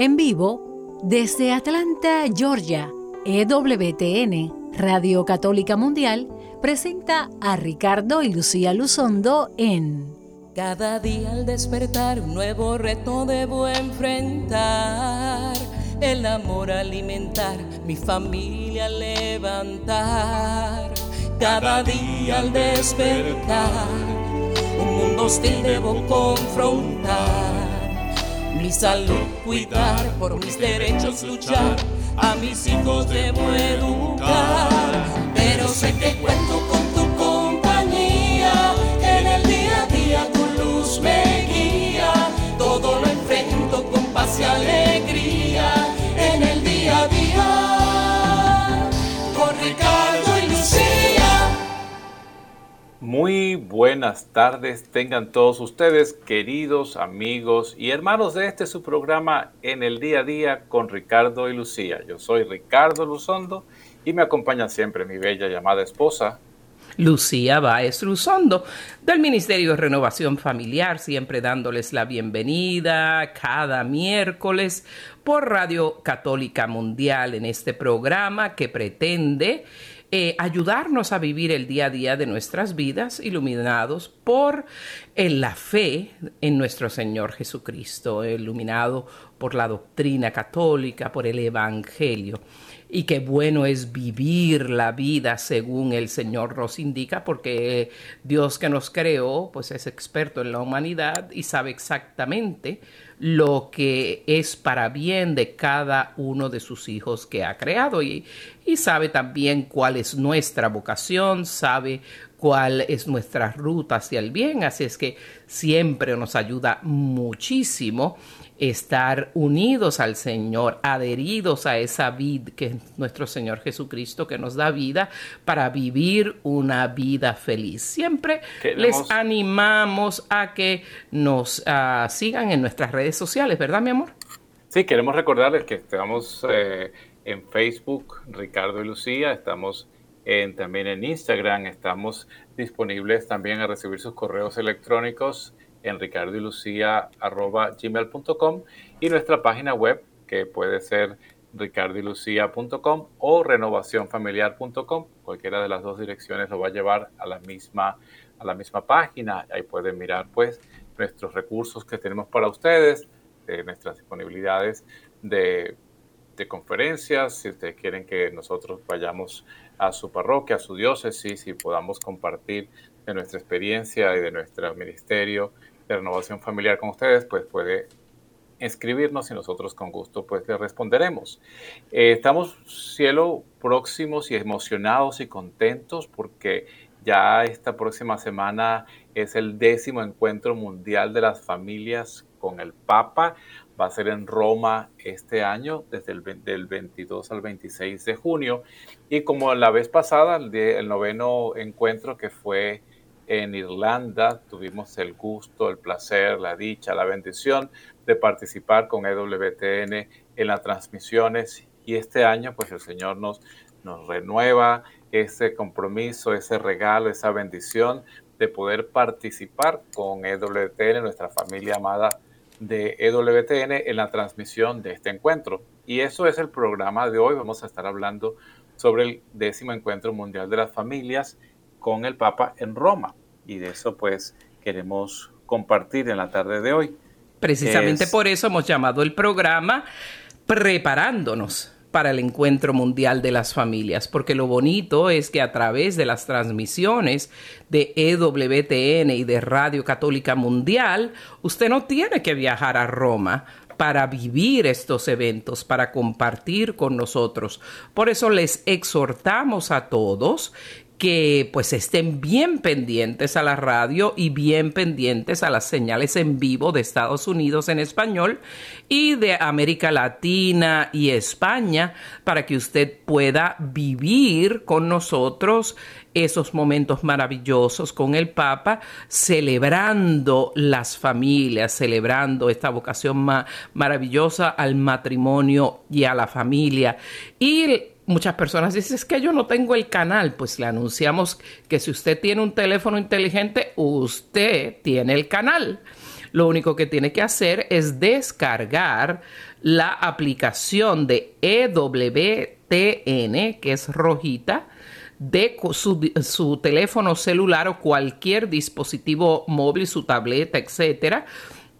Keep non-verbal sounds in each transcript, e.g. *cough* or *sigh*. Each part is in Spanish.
En vivo, desde Atlanta, Georgia, EWTN, Radio Católica Mundial, presenta a Ricardo y Lucía Luzondo en Cada día al despertar un nuevo reto debo enfrentar. El amor alimentar, mi familia levantar. Cada día al despertar, un mundo hostil debo confrontar mi salud cuidar, por mis derechos luchar, a mis hijos debo educar. Pero sé que cuento con tu compañía, en el día a día tu luz me Muy buenas tardes tengan todos ustedes, queridos amigos y hermanos de este su programa en el día a día con Ricardo y Lucía. Yo soy Ricardo Luzondo y me acompaña siempre mi bella llamada esposa. Lucía Báez Luzondo, del Ministerio de Renovación Familiar, siempre dándoles la bienvenida cada miércoles por Radio Católica Mundial en este programa que pretende eh, ayudarnos a vivir el día a día de nuestras vidas iluminados por la fe en nuestro Señor Jesucristo, iluminado por la doctrina católica, por el Evangelio. Y qué bueno es vivir la vida según el Señor nos indica, porque Dios que nos creó, pues es experto en la humanidad y sabe exactamente lo que es para bien de cada uno de sus hijos que ha creado y, y sabe también cuál es nuestra vocación, sabe cuál es nuestra ruta hacia el bien, así es que siempre nos ayuda muchísimo estar unidos al Señor, adheridos a esa vida que es nuestro Señor Jesucristo que nos da vida para vivir una vida feliz. Siempre les animamos a que nos uh, sigan en nuestras redes sociales, ¿verdad, mi amor? Sí, queremos recordarles que estamos eh, en Facebook, Ricardo y Lucía, estamos en, también en Instagram, estamos disponibles también a recibir sus correos electrónicos en ricardilucia.gmail.com y nuestra página web que puede ser ricardilucia.com o renovacionfamiliar.com. Cualquiera de las dos direcciones lo va a llevar a la misma, a la misma página. Ahí pueden mirar pues nuestros recursos que tenemos para ustedes, de nuestras disponibilidades de, de conferencias, si ustedes quieren que nosotros vayamos a su parroquia, a su diócesis y podamos compartir de nuestra experiencia y de nuestro ministerio de renovación familiar con ustedes, pues puede escribirnos y nosotros con gusto pues le responderemos. Eh, estamos, cielo, próximos y emocionados y contentos porque ya esta próxima semana es el décimo encuentro mundial de las familias con el Papa. Va a ser en Roma este año, desde el del 22 al 26 de junio. Y como la vez pasada, el, el noveno encuentro que fue en Irlanda. Tuvimos el gusto, el placer, la dicha, la bendición de participar con EWTN en las transmisiones y este año pues el Señor nos, nos renueva ese compromiso, ese regalo, esa bendición de poder participar con EWTN, nuestra familia amada de EWTN, en la transmisión de este encuentro. Y eso es el programa de hoy. Vamos a estar hablando sobre el décimo encuentro mundial de las familias con el Papa en Roma. Y de eso pues queremos compartir en la tarde de hoy. Precisamente es... por eso hemos llamado el programa Preparándonos para el Encuentro Mundial de las Familias, porque lo bonito es que a través de las transmisiones de EWTN y de Radio Católica Mundial, usted no tiene que viajar a Roma para vivir estos eventos, para compartir con nosotros. Por eso les exhortamos a todos que pues estén bien pendientes a la radio y bien pendientes a las señales en vivo de Estados Unidos en español y de América Latina y España para que usted pueda vivir con nosotros esos momentos maravillosos con el Papa, celebrando las familias, celebrando esta vocación ma maravillosa al matrimonio y a la familia. Y muchas personas dicen, es que yo no tengo el canal. Pues le anunciamos que si usted tiene un teléfono inteligente, usted tiene el canal. lo único que tiene que hacer es descargar la aplicación de EWTN, que es rojita, de su, su, teléfono celular o cualquier dispositivo móvil, su tableta, etcétera.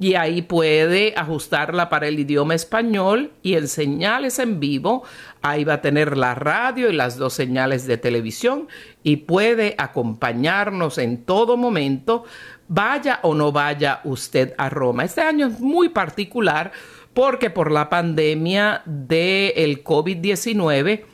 Y ahí puede ajustarla para el idioma español y en señales en vivo. Ahí va a tener la radio y las dos señales de televisión y puede acompañarnos en todo momento, vaya o no vaya usted a Roma. Este año es muy particular porque por la pandemia del COVID-19,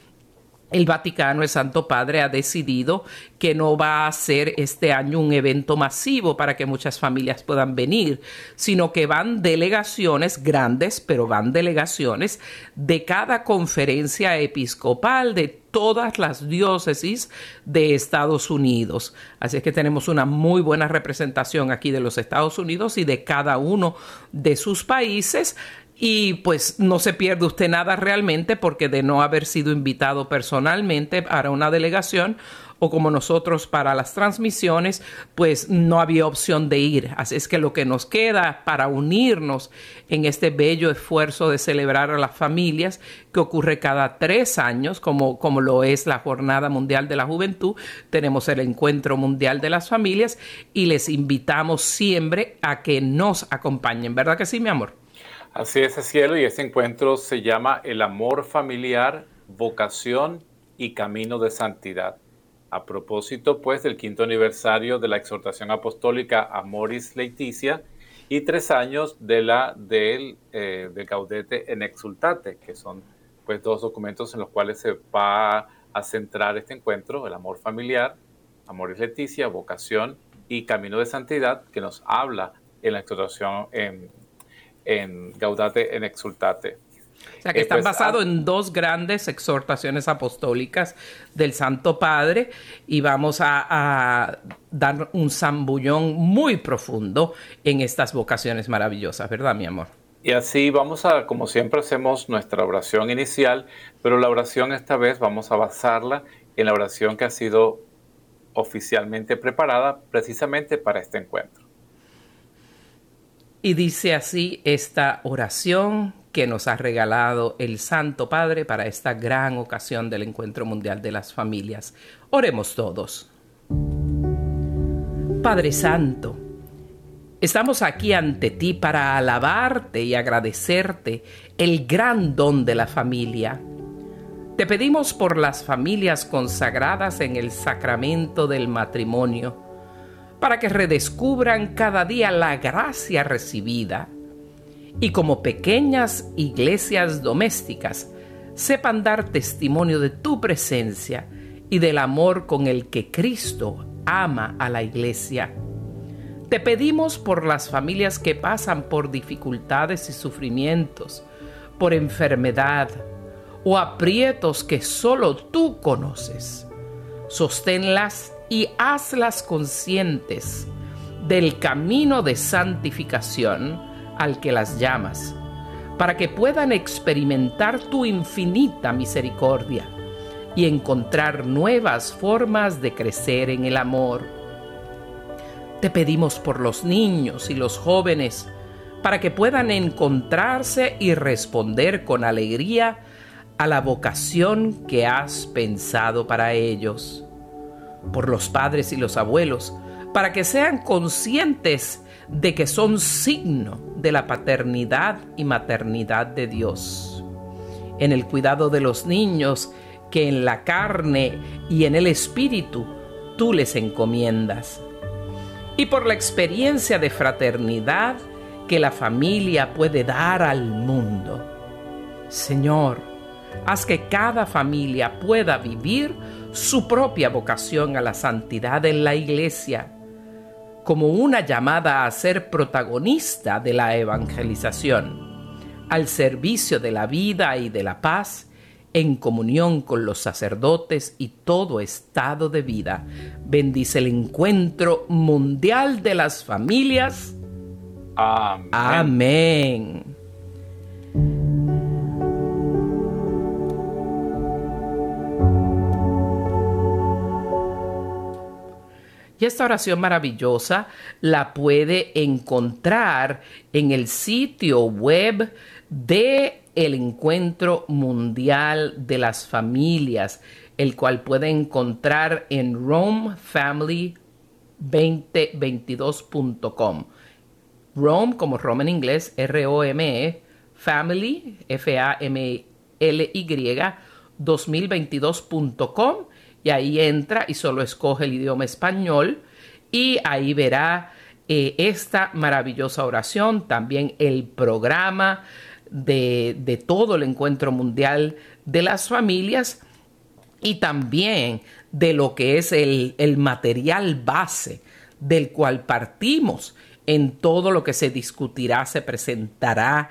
el Vaticano, el Santo Padre, ha decidido que no va a ser este año un evento masivo para que muchas familias puedan venir, sino que van delegaciones grandes, pero van delegaciones de cada conferencia episcopal de todas las diócesis de Estados Unidos. Así es que tenemos una muy buena representación aquí de los Estados Unidos y de cada uno de sus países y pues no se pierde usted nada realmente porque de no haber sido invitado personalmente para una delegación o como nosotros para las transmisiones, pues no había opción de ir. Así es que lo que nos queda para unirnos en este bello esfuerzo de celebrar a las familias que ocurre cada tres años, como, como lo es la Jornada Mundial de la Juventud, tenemos el Encuentro Mundial de las Familias y les invitamos siempre a que nos acompañen. ¿Verdad que sí, mi amor? Así es, cielo, y este encuentro se llama El amor familiar, vocación y camino de santidad. A propósito, pues, del quinto aniversario de la exhortación apostólica Amoris Laetitia y tres años de la del, eh, de Gaudete en Exultate, que son, pues, dos documentos en los cuales se va a centrar este encuentro, el amor familiar, Amoris Laetitia, vocación y camino de santidad, que nos habla en la exhortación en en Gaudate en Exultate. O sea, que están pues, basados ah, en dos grandes exhortaciones apostólicas del Santo Padre y vamos a, dar un zambullón muy profundo en estas vocaciones maravillosas, ¿verdad, mi amor? Y así vamos a, como siempre hacemos nuestra oración inicial, pero la oración esta vez vamos a basarla en la oración que ha sido oficialmente preparada precisamente para este encuentro. Y dice así esta oración que nos ha regalado el Santo Padre para esta gran ocasión del Encuentro Mundial de las Familias. Oremos todos. Padre Santo, estamos aquí ante ti para alabarte y agradecerte el gran don de la familia. Te pedimos por las familias consagradas en el sacramento del matrimonio para que redescubran cada día la gracia recibida y como pequeñas iglesias domésticas sepan dar testimonio de tu presencia y del amor con el que Cristo ama a la iglesia. Te pedimos por las familias que pasan por dificultades y sufrimientos, por enfermedad o aprietos que solo tú conoces. Sosténlas y hazlas conscientes del camino de santificación al que las llamas, para que puedan experimentar tu infinita misericordia y encontrar nuevas formas de crecer en el amor. Te pedimos por los niños y los jóvenes, para que puedan encontrarse y responder con alegría a la vocación que has pensado para ellos por los padres y los abuelos, para que sean conscientes de que son signo de la paternidad y maternidad de Dios. En el cuidado de los niños, que en la carne y en el espíritu tú les encomiendas. Y por la experiencia de fraternidad que la familia puede dar al mundo. Señor, haz que cada familia pueda vivir su propia vocación a la santidad en la iglesia como una llamada a ser protagonista de la evangelización, al servicio de la vida y de la paz, en comunión con los sacerdotes y todo estado de vida. Bendice el encuentro mundial de las familias. Amén. Amén. Y esta oración maravillosa la puede encontrar en el sitio web de el Encuentro Mundial de las Familias, el cual puede encontrar en romefamily2022.com. Rome como Rome en inglés, R-O-M-E, Family, F-A-M-L-Y, 2022.com y ahí entra y solo escoge el idioma español y ahí verá eh, esta maravillosa oración, también el programa de, de todo el encuentro mundial de las familias y también de lo que es el, el, material base del cual partimos en todo lo que se discutirá, se presentará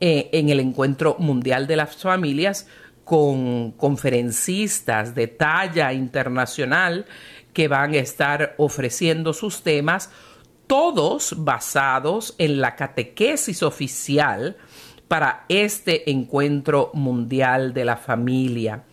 eh, en el encuentro mundial de las familias con conferencistas de talla internacional que van a estar ofreciendo sus temas, todos basados en la catequesis oficial para este encuentro mundial de la familia.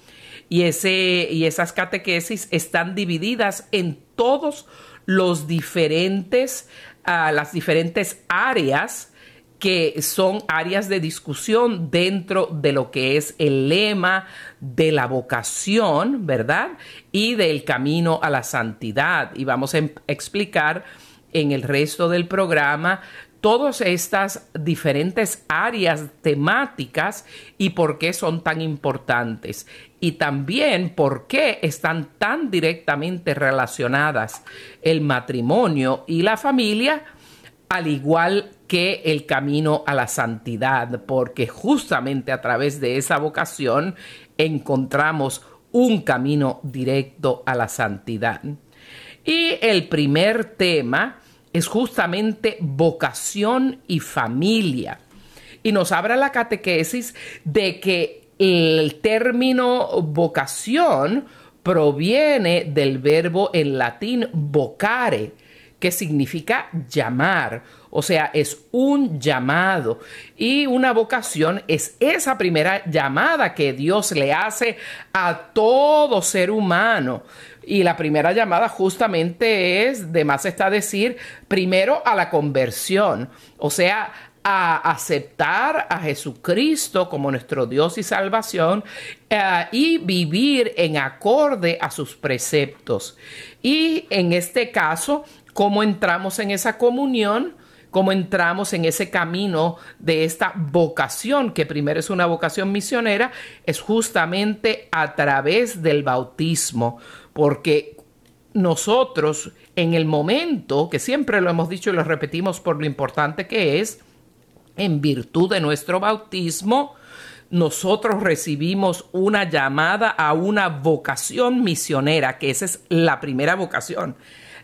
Y, ese, y esas catequesis están divididas en todos los diferentes, uh, las diferentes áreas que son áreas de discusión dentro de lo que es el lema de la vocación, ¿verdad? Y del camino a la santidad. Y vamos a em, explicar en el resto del programa todas estas diferentes áreas temáticas y por qué son tan importantes y también por qué están tan directamente relacionadas el matrimonio y la familia al igual que el camino a la santidad, porque justamente a través de esa vocación encontramos un camino directo a la santidad. Y el primer tema es justamente vocación y familia. Y nos habla la catequesis de que el término vocación proviene del verbo en latín vocare, que significa llamar, o sea, es un llamado. Y una vocación es esa primera llamada que Dios le hace a todo ser humano. Y la primera llamada justamente es, de más está decir, primero a la conversión, o sea, a aceptar a Jesucristo como nuestro Dios y salvación uh, y vivir en acorde a sus preceptos. Y en este caso, cómo entramos en esa comunión, cómo entramos en ese camino de esta vocación, que primero es una vocación misionera, es justamente a través del bautismo, porque nosotros en el momento, que siempre lo hemos dicho y lo repetimos por lo importante que es, en virtud de nuestro bautismo, nosotros recibimos una llamada a una vocación misionera, que esa es la primera vocación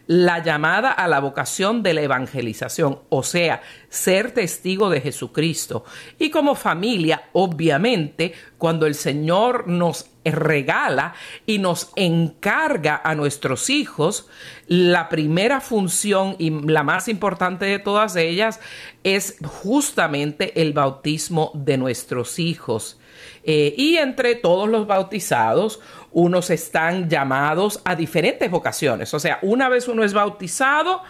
la llamada a la vocación de la evangelización, o sea, ser testigo de Jesucristo. Y como familia, obviamente, cuando el Señor nos regala y nos encarga a nuestros hijos, la primera función y la más importante de todas ellas es justamente el bautismo de nuestros hijos. Eh, y entre todos los bautizados, unos están llamados a diferentes vocaciones. O sea, una vez uno es bautizado,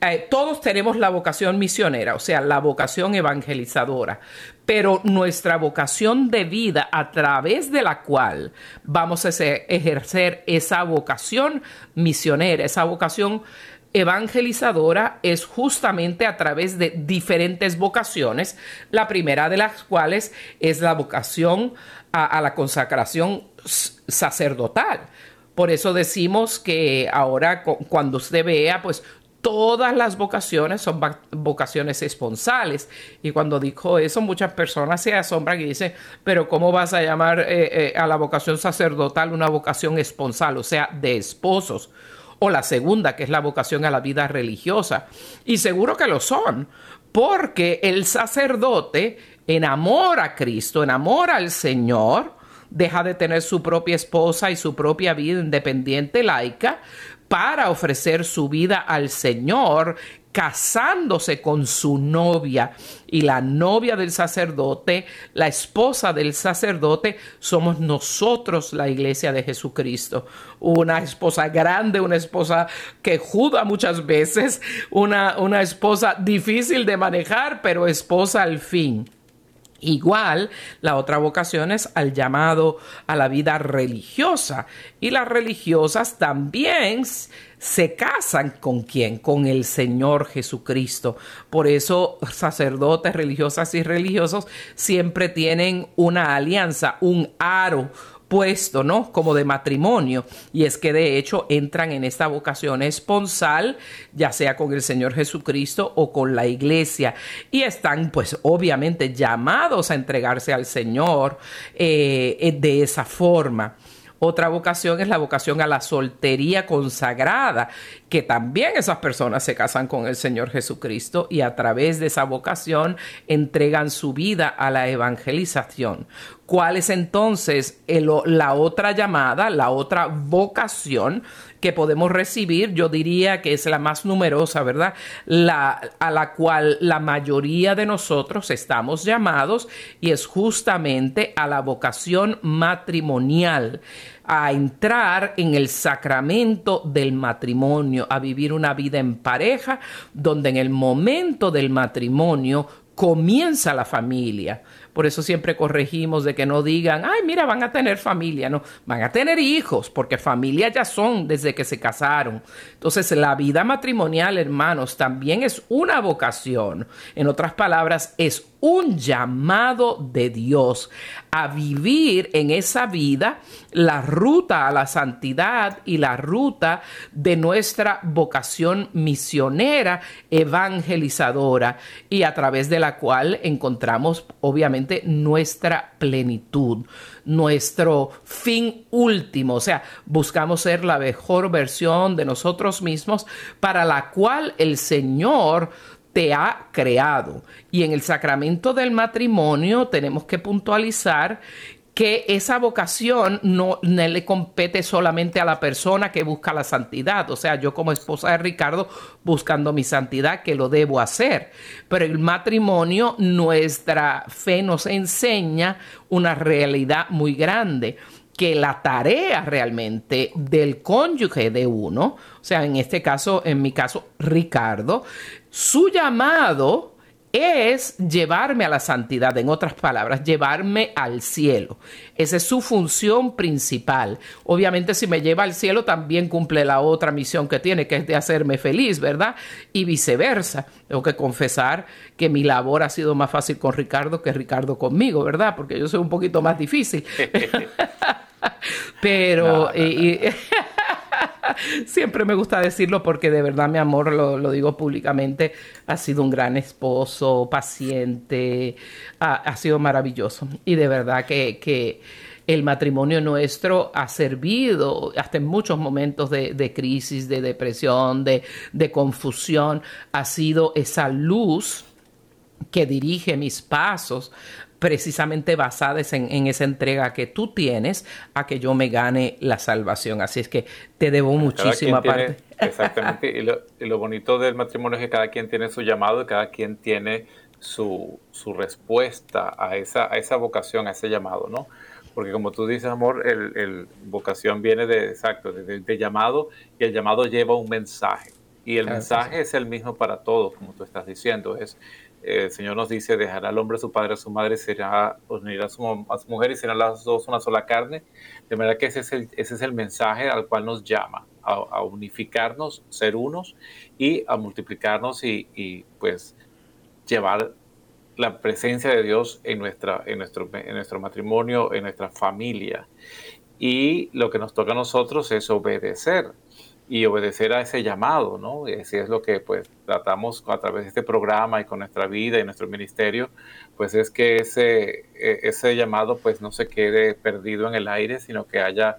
eh, todos tenemos la vocación misionera, o sea, la vocación evangelizadora, pero nuestra vocación de vida a través de la cual vamos a ejercer esa vocación misionera, esa vocación evangelizadora es justamente a través de diferentes vocaciones, la primera de las cuales es la vocación a la consagración sacerdotal. Por eso decimos que ahora cuando usted vea, pues todas las vocaciones son vocaciones esponsales. Y cuando dijo eso, muchas personas se asombran y dicen, pero ¿cómo vas a llamar eh, eh, a la vocación sacerdotal una vocación esponsal? O sea, de esposos. O la segunda, que es la vocación a la vida religiosa. Y seguro que lo son, porque el sacerdote enamora a Cristo, enamora al Señor, deja de tener su propia esposa y su propia vida independiente laica para ofrecer su vida al Señor, casándose con su novia y la novia del sacerdote, la esposa del sacerdote, somos nosotros la iglesia de Jesucristo. Una esposa grande, una esposa que juda muchas veces, una, una esposa difícil de manejar, pero esposa al fin. Igual, la otra vocación es al llamado a la vida religiosa. Y las religiosas también se casan con quién? Con el Señor Jesucristo. Por eso sacerdotes, religiosas y religiosos siempre tienen una alianza, un aro puesto, ¿no? Como de matrimonio. Y es que de hecho entran en esta vocación esponsal, ya sea con el Señor Jesucristo o con la iglesia. Y están pues obviamente llamados a entregarse al Señor eh, de esa forma. Otra vocación es la vocación a la soltería consagrada, que también esas personas se casan con el Señor Jesucristo y a través de esa vocación entregan su vida a la evangelización. ¿Cuál es entonces la otra llamada, la otra vocación que podemos recibir? Yo diría que es la más numerosa, ¿verdad? La, a la cual la mayoría de nosotros estamos llamados y es justamente a la vocación matrimonial a entrar en el sacramento del matrimonio, a vivir una vida en pareja, donde en el momento del matrimonio comienza la familia. Por eso siempre corregimos de que no digan, ay, mira, van a tener familia. No, van a tener hijos, porque familia ya son desde que se casaron. Entonces, la vida matrimonial, hermanos, también es una vocación. En otras palabras, es un llamado de Dios a vivir en esa vida la ruta a la santidad y la ruta de nuestra vocación misionera, evangelizadora, y a través de la cual encontramos obviamente nuestra plenitud, nuestro fin último, o sea, buscamos ser la mejor versión de nosotros mismos para la cual el Señor te ha creado. Y en el sacramento del matrimonio tenemos que puntualizar que esa vocación no, le compete solamente a la persona que busca la santidad. O sea, yo como esposa de Ricardo buscando mi santidad, que lo debo hacer. Pero el matrimonio, nuestra fe nos enseña una realidad muy grande que la tarea realmente del cónyuge de uno, o sea, en este caso, en mi caso, Ricardo, su llamado es llevarme a la santidad, en otras palabras, llevarme al cielo. Esa es su función principal. Obviamente si me lleva al cielo también cumple la otra misión que tiene, que es de hacerme feliz, ¿verdad? Y viceversa. Tengo que confesar que mi labor ha sido más fácil con Ricardo que Ricardo conmigo, ¿verdad? Porque yo soy un poquito más difícil. *laughs* *laughs* Pero... *laughs* Siempre me gusta decirlo porque de verdad mi amor, lo, digo públicamente, ha sido un gran esposo, paciente, ha, sido maravilloso. Y de verdad que, el matrimonio nuestro ha servido hasta en muchos momentos de, crisis, de depresión, de, de confusión, ha sido esa luz que dirige mis pasos precisamente basadas en, esa entrega que tú tienes a que yo me gane la salvación. Así es que te debo muchísima parte. *laughs* exactamente. Y lo, bonito del matrimonio es que cada quien tiene su llamado y cada quien tiene su, respuesta a esa, a esa vocación, a ese llamado, ¿no? Porque como tú dices, amor, el, vocación viene de, exacto, de, llamado y el llamado lleva un mensaje. Y el mensaje es el mismo para todos, como tú estás diciendo. Es el Señor nos dice, dejará al hombre a su padre, a su madre, será, unirá a su, mujer y serán las dos una sola carne. De manera que ese es el, ese es el mensaje al cual nos llama, a, unificarnos, ser unos y a multiplicarnos y, pues llevar la presencia de Dios en, nuestra, en, nuestro, en nuestro matrimonio, en nuestra familia. Y lo que nos toca a nosotros es obedecer y obedecer a ese llamado, ¿no? Así es lo que pues tratamos a través de este programa y con nuestra vida y nuestro ministerio, pues es que ese, e, ese llamado pues no se quede perdido en el aire, sino que haya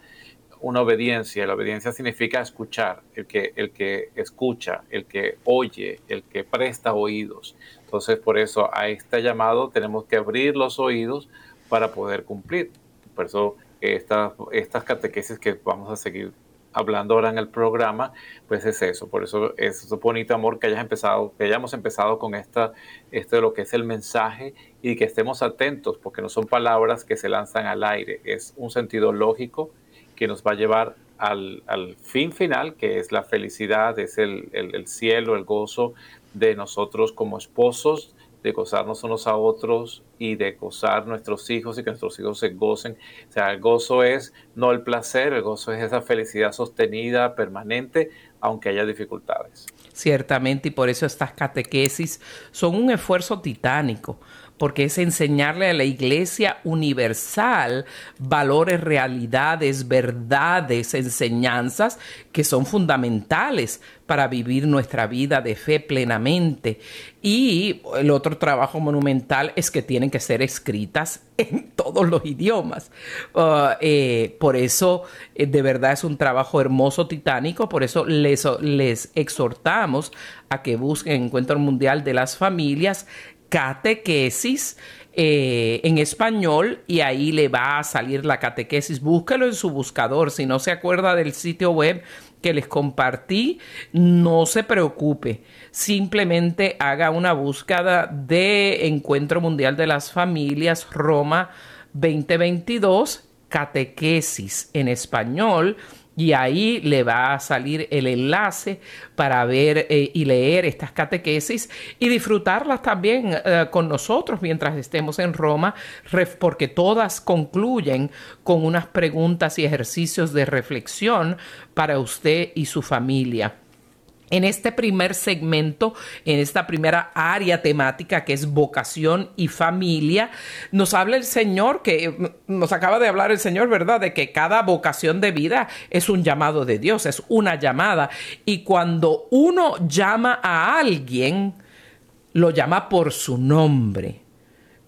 una obediencia. La obediencia significa escuchar, el que, el que escucha, el que oye, el que presta oídos. Entonces por eso a este llamado tenemos que abrir los oídos para poder cumplir. Por eso estas, estas catequesis que vamos a seguir hablando ahora en el programa, pues es eso. Por eso es bonito, amor, que hayas empezado, que hayamos empezado con esta, esto de lo que es el mensaje y que estemos atentos, porque no son palabras que se lanzan al aire, es un sentido lógico que nos va a llevar al, fin final, que es la felicidad, es el, el cielo, el gozo de nosotros como esposos, de gozarnos unos a otros y de gozar nuestros hijos y que nuestros hijos se gocen. O sea, el gozo es no el placer, el gozo es esa felicidad sostenida, permanente, aunque haya dificultades. Ciertamente, y por eso estas catequesis son un esfuerzo titánico, porque es enseñarle a la iglesia universal valores, realidades, verdades, enseñanzas que son fundamentales para vivir nuestra vida de fe plenamente. Y el otro trabajo monumental es que tienen que ser escritas *laughs* en todos los idiomas. Uh, eh, por eso, eh, de verdad, es un trabajo hermoso, titánico. Por eso les, les exhortamos a que busquen Encuentro Mundial de las Familias catequesis eh, en español y ahí le va a salir la catequesis. Búsquelo en su buscador. Si no se acuerda del sitio web que les compartí, no se preocupe. Simplemente haga una búsqueda de Encuentro Mundial de las Familias Roma 2022, catequesis en español y ahí le va a salir el enlace para ver eh, y leer estas catequesis y disfrutarlas también eh, con nosotros mientras estemos en Roma, porque todas concluyen con unas preguntas y ejercicios de reflexión para usted y su familia. En este primer segmento, en esta primera área temática que es vocación y familia, nos habla el Señor, que nos acaba de hablar el Señor, ¿verdad? De que cada vocación de vida es un llamado de Dios, es una llamada. Y cuando uno llama a alguien, lo llama por su nombre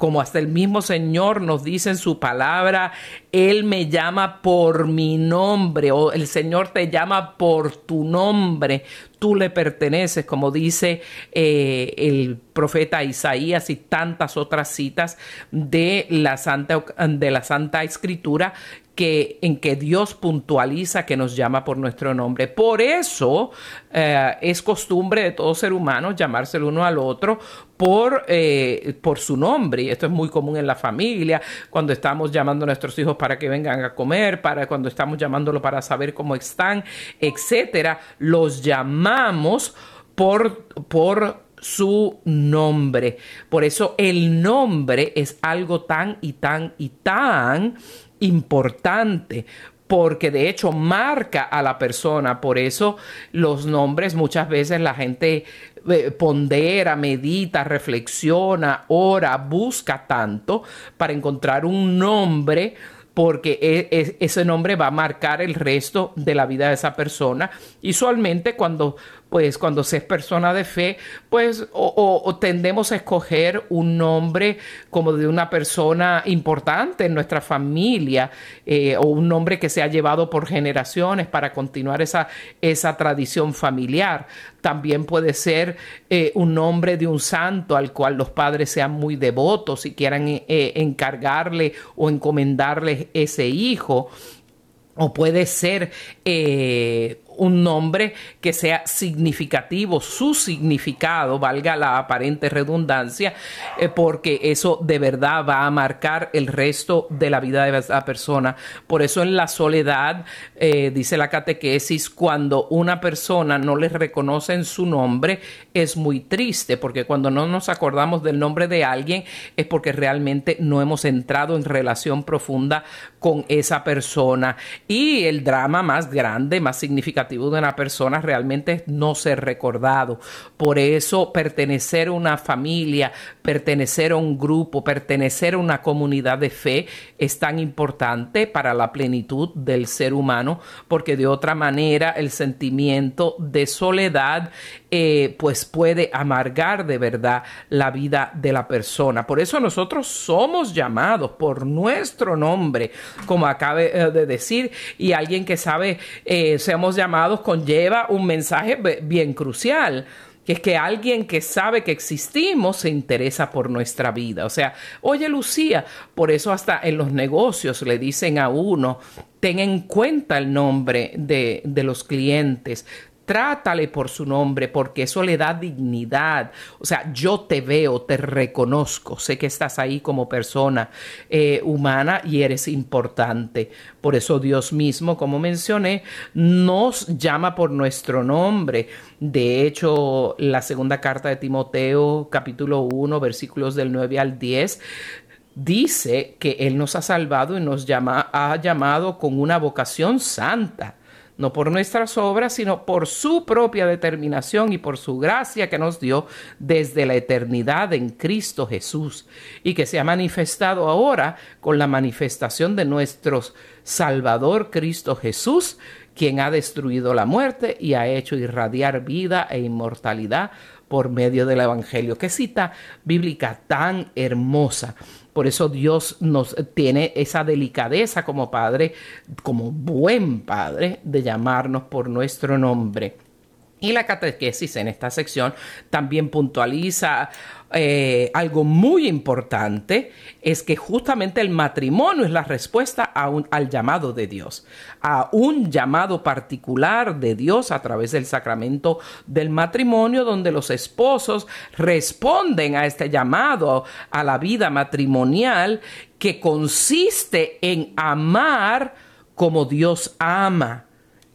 como hasta el mismo Señor nos dice en su palabra, Él me llama por mi nombre, o el Señor te llama por tu nombre, tú le perteneces, como dice eh, el profeta Isaías y tantas otras citas de la Santa, de la Santa Escritura que, en que Dios puntualiza que nos llama por nuestro nombre. Por eso eh, es costumbre de todo ser humano llamarse el uno al otro por, eh, por su nombre. Y esto es muy común en la familia, cuando estamos llamando a nuestros hijos para que vengan a comer, para cuando estamos llamándolo para saber cómo están, etcétera. Los llamamos por, por su nombre. Por eso el nombre es algo tan y tan y tan importante porque de hecho marca a la persona. Por eso los nombres muchas veces la gente eh, pondera, medita, reflexiona, ora, busca tanto para encontrar un nombre porque e, e, ese nombre va a marcar el resto de la vida de esa persona. Y usualmente cuando pues cuando se es persona de fe, pues o, tendemos a escoger un nombre como de una persona importante en nuestra familia eh, o un nombre que se ha llevado por generaciones para continuar esa, esa tradición familiar. También puede ser eh, un nombre de un santo al cual los padres sean muy devotos y quieran eh, encargarle o encomendarle ese hijo o puede ser un nombre que sea significativo, su significado, valga la aparente redundancia, eh, porque eso de verdad va a marcar el resto de la vida de la persona. Por eso en la soledad, eh, dice la catequesis, cuando una persona no le reconoce en su nombre, es muy triste, porque cuando no nos acordamos del nombre de alguien es porque realmente no hemos entrado en relación profunda con esa persona. Y el drama más grande, más significativo, de una persona realmente no ser recordado. Por eso pertenecer a una familia, pertenecer a un grupo, pertenecer a una comunidad de fe es tan importante para la plenitud del ser humano, porque de otra manera el sentimiento de soledad eh, pues puede amargar de verdad la vida de la persona. Por eso nosotros somos llamados por nuestro nombre, como acabe eh, de decir, y alguien que sabe, eh, seamos llamados conlleva un mensaje bien crucial que es que alguien que sabe que existimos se interesa por nuestra vida. O sea, oye Lucía, por eso hasta en los negocios le dicen a uno, ten en cuenta el nombre de, de los clientes, Trátale por su nombre porque eso le da dignidad. O sea, yo te veo, te reconozco, sé que estás ahí como persona eh, humana y eres importante. Por eso Dios mismo, como mencioné, nos llama por nuestro nombre. De hecho, la segunda carta de Timoteo, capítulo 1, versículos del 9 al 10, dice que Él nos ha salvado y nos ha llamado con una vocación santa no por nuestras obras, sino por su propia determinación y por su gracia que nos dio desde la eternidad en Cristo Jesús, y que se ha manifestado ahora con la manifestación de nuestro Salvador Cristo Jesús, quien ha destruido la muerte y ha hecho irradiar vida e inmortalidad por medio del Evangelio. Qué cita bíblica tan hermosa. Por eso Dios nos tiene esa delicadeza como Padre, como buen Padre, de llamarnos por nuestro nombre. Y la catequesis en esta sección también puntualiza eh, algo muy importante, es que justamente el matrimonio es la respuesta a un, al llamado de Dios, a un llamado particular de Dios a través del sacramento del matrimonio, donde los esposos responden a este llamado a la vida matrimonial que consiste en amar como Dios ama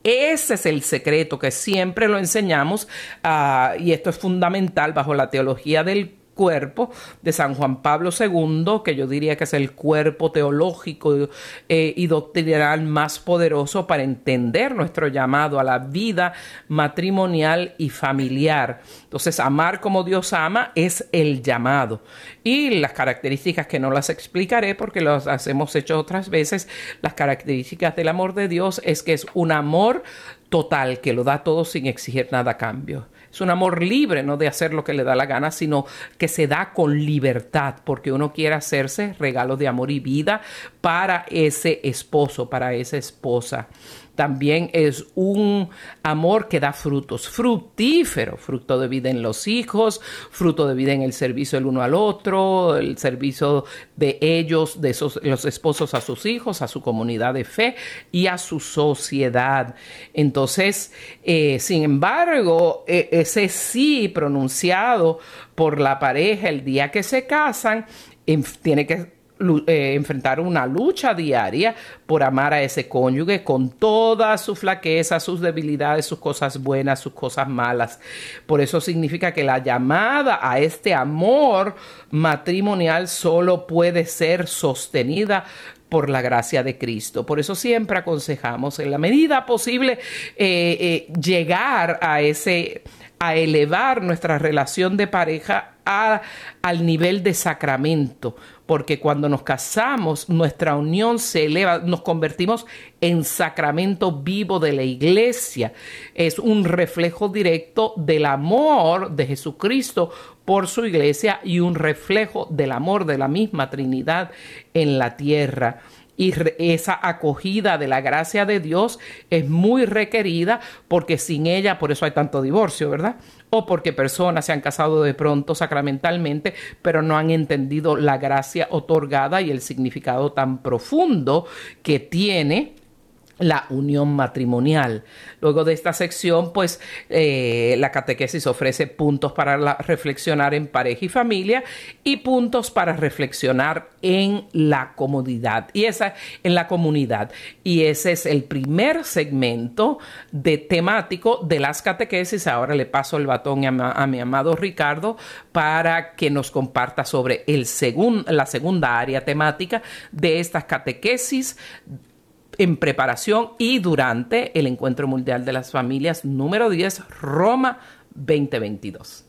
ese es el secreto que siempre lo enseñamos ah, y esto es fundamental bajo la teología del cuerpo de San Juan Pablo II, que yo diría que es el cuerpo teológico eh, y doctrinal más poderoso para entender nuestro llamado a la vida matrimonial y familiar. Entonces, amar como Dios ama es el llamado. Y las características que no las explicaré porque las hemos hecho otras veces, las características del amor de Dios es que es un amor total que lo da todo sin exigir nada a cambio. Es un amor libre, no de hacer lo que le da la gana, sino que se da con libertad, porque uno quiere hacerse regalo de amor y vida para ese esposo, para esa esposa también es un amor que da frutos, fructífero, fruto de vida en los hijos, fruto de vida en el servicio el uno al otro, el servicio de ellos, de esos, los esposos a sus hijos, a su comunidad de fe y a su sociedad. Entonces, eh, sin embargo, e, ese sí pronunciado por la pareja el día que se casan, tiene que eh, enfrentar una lucha diaria por amar a ese cónyuge con todas sus flaquezas, sus debilidades, sus cosas buenas, sus cosas malas. Por eso significa que la llamada a este amor matrimonial solo puede ser sostenida por la gracia de Cristo. Por eso siempre aconsejamos en la medida posible eh, eh, llegar a ese, a elevar nuestra relación de pareja al nivel de sacramento, porque cuando nos casamos, nuestra unión se eleva, nos convertimos en sacramento vivo de la iglesia. Es un reflejo directo del amor de Jesucristo por su iglesia y un reflejo del amor de la misma Trinidad en la tierra y esa acogida de la gracia de Dios es muy requerida porque sin ella, por eso hay tanto divorcio, ¿verdad? O porque personas se han casado de pronto sacramentalmente, pero no han entendido la gracia otorgada y el significado tan profundo que tiene la unión matrimonial. Luego de esta sección, pues eh, la catequesis ofrece puntos para reflexionar en pareja y familia y puntos para reflexionar en la comunidad y esa en la comunidad y ese es el primer segmento de temático de las catequesis. Ahora le paso el batón a, a mi amado Ricardo para que nos comparta sobre el la segunda área temática de estas catequesis en preparación y durante el Encuentro Mundial de las Familias número 10, Roma 2022.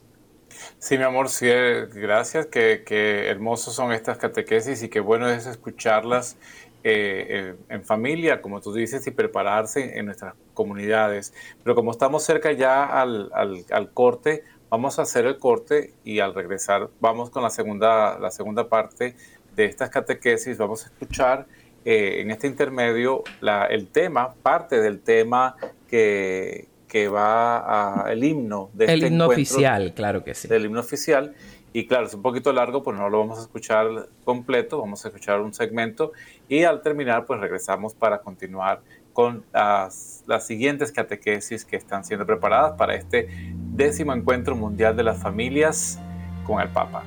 Sí, mi amor, sí, eh, gracias. Qué, hermosos son estas catequesis y qué bueno es escucharlas eh, eh, en familia, como tú dices, y prepararse en nuestras comunidades. Pero como estamos cerca ya al, al, corte, vamos a hacer el corte y al regresar vamos con la segunda, la segunda parte de estas catequesis. Vamos a escuchar eh, en este intermedio el tema, parte del tema que, que va a el himno de el este himno oficial, claro que sí. Del himno oficial. Y claro, es un poquito largo, pues no lo vamos a escuchar completo, vamos a escuchar un segmento y al terminar, pues regresamos para continuar con las, las siguientes catequesis que están siendo preparadas para este décimo encuentro mundial de las familias con el Papa.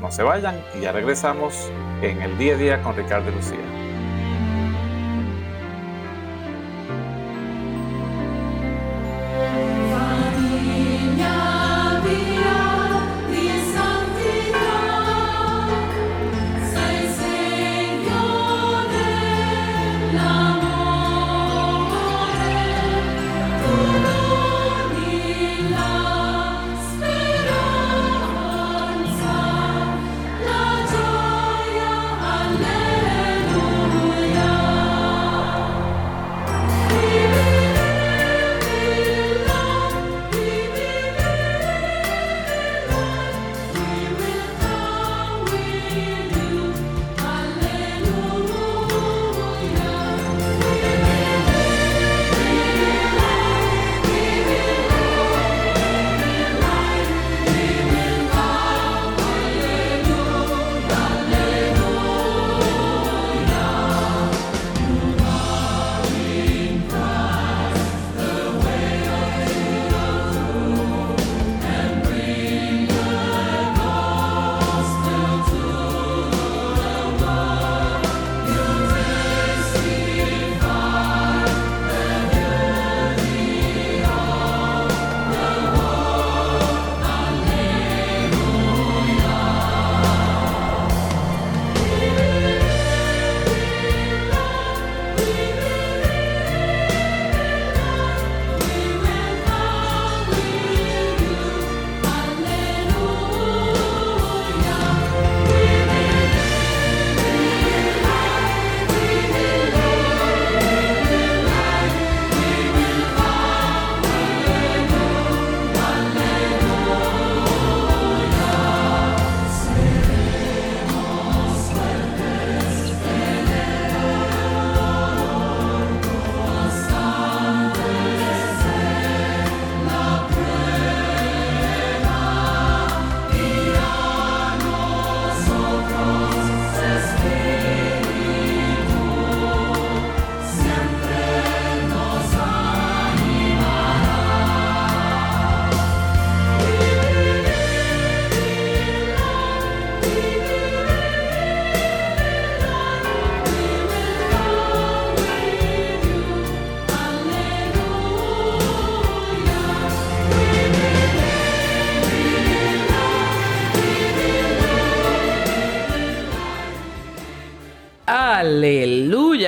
No se vayan y ya regresamos en el día a día con Ricardo Lucía.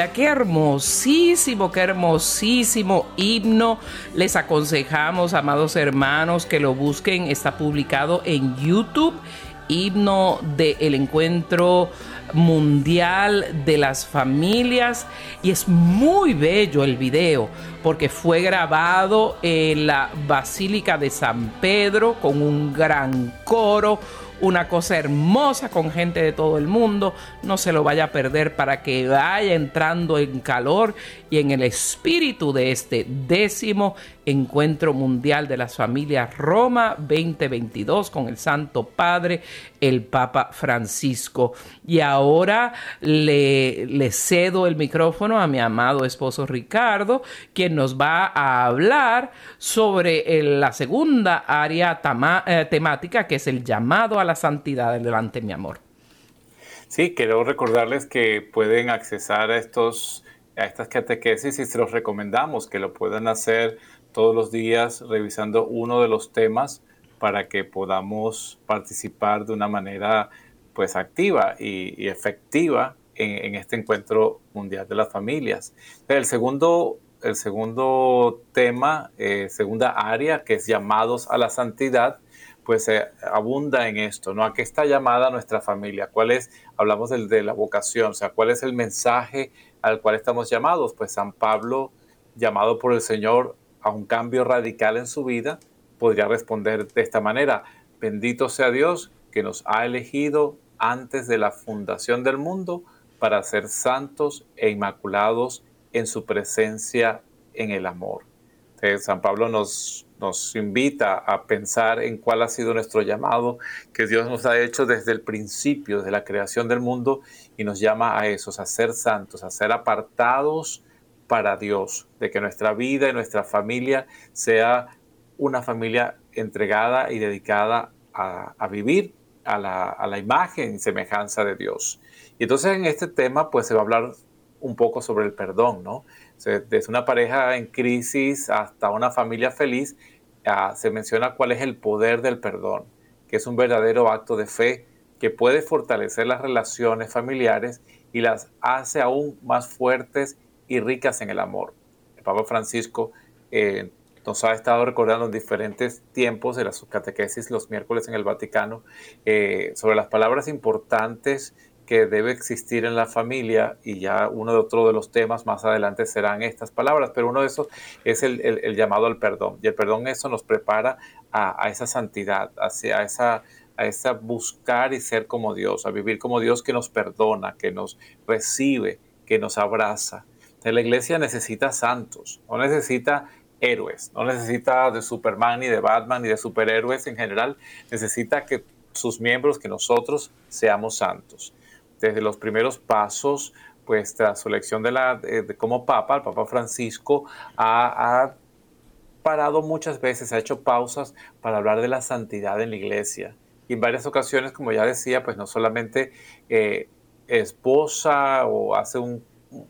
Qué hermosísimo, qué hermosísimo himno. Les aconsejamos, amados hermanos, que lo busquen. Está publicado en YouTube. Himno del encuentro mundial de las familias y es muy bello el video porque fue grabado en la Basílica de San Pedro con un gran coro, una cosa hermosa con gente de todo el mundo. No se lo vaya a perder para que vaya entrando en calor y en el espíritu de este décimo Encuentro Mundial de las Familias Roma 2022 con el Santo Padre, el Papa Francisco. Y ahora le, cedo el micrófono a mi amado esposo Ricardo, quien nos va a hablar sobre la segunda área eh, temática que es el llamado a la santidad delante mi amor. Sí, quiero recordarles que pueden accesar a estos a estas catequesis y se los recomendamos que lo puedan hacer todos los días revisando uno de los temas para que podamos participar de una manera pues activa y, efectiva en, este encuentro mundial de las familias. El segundo, el segundo tema, eh, segunda área, que es llamados a la santidad, pues eh, abunda en esto, ¿no? ¿A qué está llamada nuestra familia? ¿Cuál es, hablamos de, de la vocación, o sea, cuál es el mensaje al cual estamos llamados? Pues San Pablo, llamado por el Señor a un cambio radical en su vida, podría responder de esta manera, bendito sea Dios que nos ha elegido antes de la fundación del mundo para ser santos e inmaculados en su presencia en el amor. San Pablo nos, nos invita a pensar en cuál ha sido nuestro llamado que Dios nos ha hecho desde el principio, desde la creación del mundo, y nos llama a esos, a ser santos, a ser apartados para Dios, de que nuestra vida y nuestra familia sea una familia entregada y dedicada a, vivir a la, imagen y semejanza de Dios. Y entonces en este tema pues se va a hablar un poco sobre el perdón, ¿no? desde una pareja en crisis hasta una familia feliz, ah, se menciona cuál es el poder del perdón, que es un verdadero acto de fe que puede fortalecer las relaciones familiares y las hace aún más fuertes y ricas en el amor. El Papa Francisco eh, nos ha estado recordando en diferentes tiempos de las catequesis los miércoles en el Vaticano eh, sobre las palabras importantes que debe existir en la familia y ya uno de otro de los temas más adelante serán estas palabras, pero uno de esos es el, llamado al perdón y el perdón eso nos prepara a, esa santidad, hacia esa, a esa buscar y ser como Dios, a vivir como Dios que nos perdona, que nos recibe, que nos abraza. la iglesia necesita santos, no necesita héroes, no necesita de Superman ni de Batman ni de superhéroes en general, necesita que sus miembros, que nosotros seamos santos desde los primeros pasos, pues tras su elección de la, como papa, el Papa Francisco ha, parado muchas veces, ha hecho pausas para hablar de la santidad en la iglesia. Y en varias ocasiones, como ya decía, pues no solamente eh, esposa o hace un,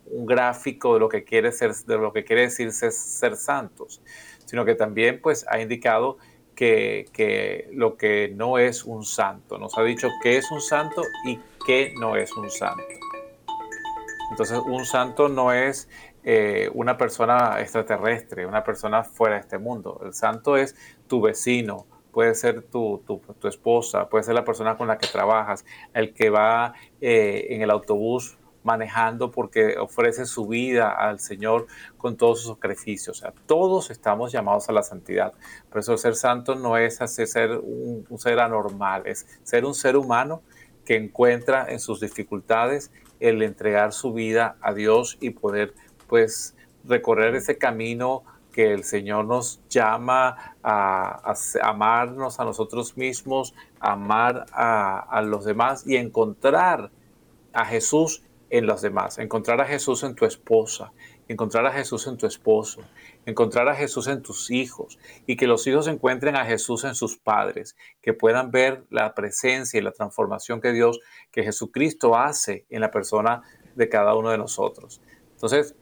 gráfico de lo que quiere ser, de lo que quiere decir ser, santos, sino que también pues ha indicado que, que, lo que no es un santo. Nos ha dicho qué es un santo y que no es un santo. Entonces, un santo no es eh, una persona extraterrestre, una persona fuera de este mundo. El santo es tu vecino, puede ser tu, tu, esposa, puede ser la persona con la que trabajas, el que va eh, en el autobús manejando porque ofrece su vida al Señor con todos sus sacrificios. Todos estamos llamados a la santidad. Por eso ser santo no es hacer ser un, ser anormal, es ser un ser humano que encuentra en sus dificultades el entregar su vida a Dios y poder pues recorrer ese camino que el Señor nos llama a, amarnos a nosotros mismos, amar a, los demás y encontrar a Jesús en los demás, encontrar a Jesús en tu esposa, encontrar a Jesús en tu esposo, encontrar a Jesús en tus hijos y que los hijos encuentren a Jesús en sus padres, que puedan ver la presencia y la transformación que Dios, que Jesucristo hace en la persona de cada uno de nosotros. Entonces,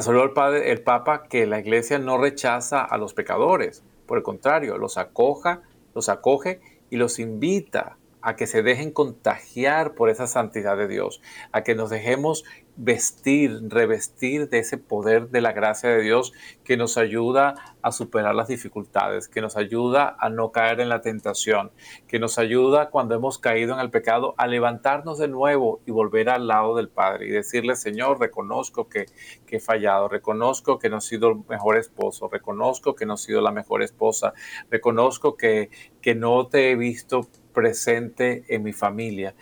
solo el, padre, el Papa que la iglesia no rechaza a los pecadores, por el contrario, los acoja, los acoge y los invita a que se dejen contagiar por esa santidad de Dios, a que nos dejemos vestir, revestir de ese poder de la gracia de Dios que nos ayuda a superar las dificultades, que nos ayuda a no caer en la tentación, que nos ayuda cuando hemos caído en el pecado a levantarnos de nuevo y volver al lado del Padre y decirle, Señor, reconozco que, he fallado, reconozco que no he sido el mejor esposo, reconozco que no he sido la mejor esposa, reconozco que, que no te he visto presente en mi familia.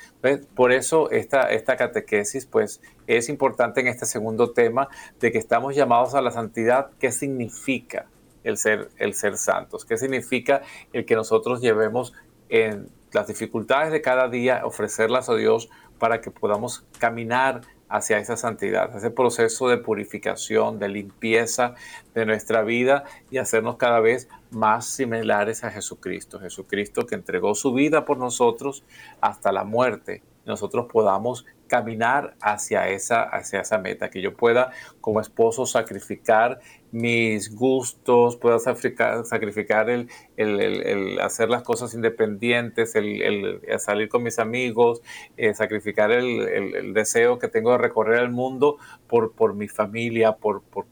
Por eso esta, esta catequesis pues, es importante en este segundo tema de que estamos llamados a la santidad. ¿Qué significa el ser, el ser santos? ¿Qué significa el que nosotros llevemos en las dificultades de cada día, ofrecerlas a Dios para que podamos caminar hacia esa santidad, ese proceso de purificación, de limpieza de nuestra vida y hacernos cada vez más similares a Jesucristo. Jesucristo que entregó su vida por nosotros hasta la muerte. Nosotros podamos caminar hacia esa, hacia esa meta, que yo pueda como esposo sacrificar mis gustos, pueda sacrificar, el, el, hacer las cosas independientes, el, salir con mis amigos, eh, sacrificar el, deseo que tengo de recorrer el mundo por, por mi familia, por, por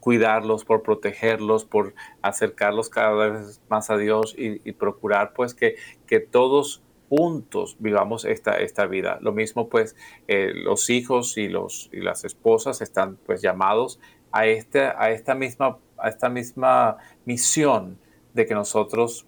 cuidarlos, por protegerlos, por acercarlos cada vez más a Dios y, procurar pues que, que todos juntos vivamos esta, esta vida. Lo mismo pues eh, los hijos y, los, y las esposas están pues llamados a, este, a, esta misma, a esta misma misión de que nosotros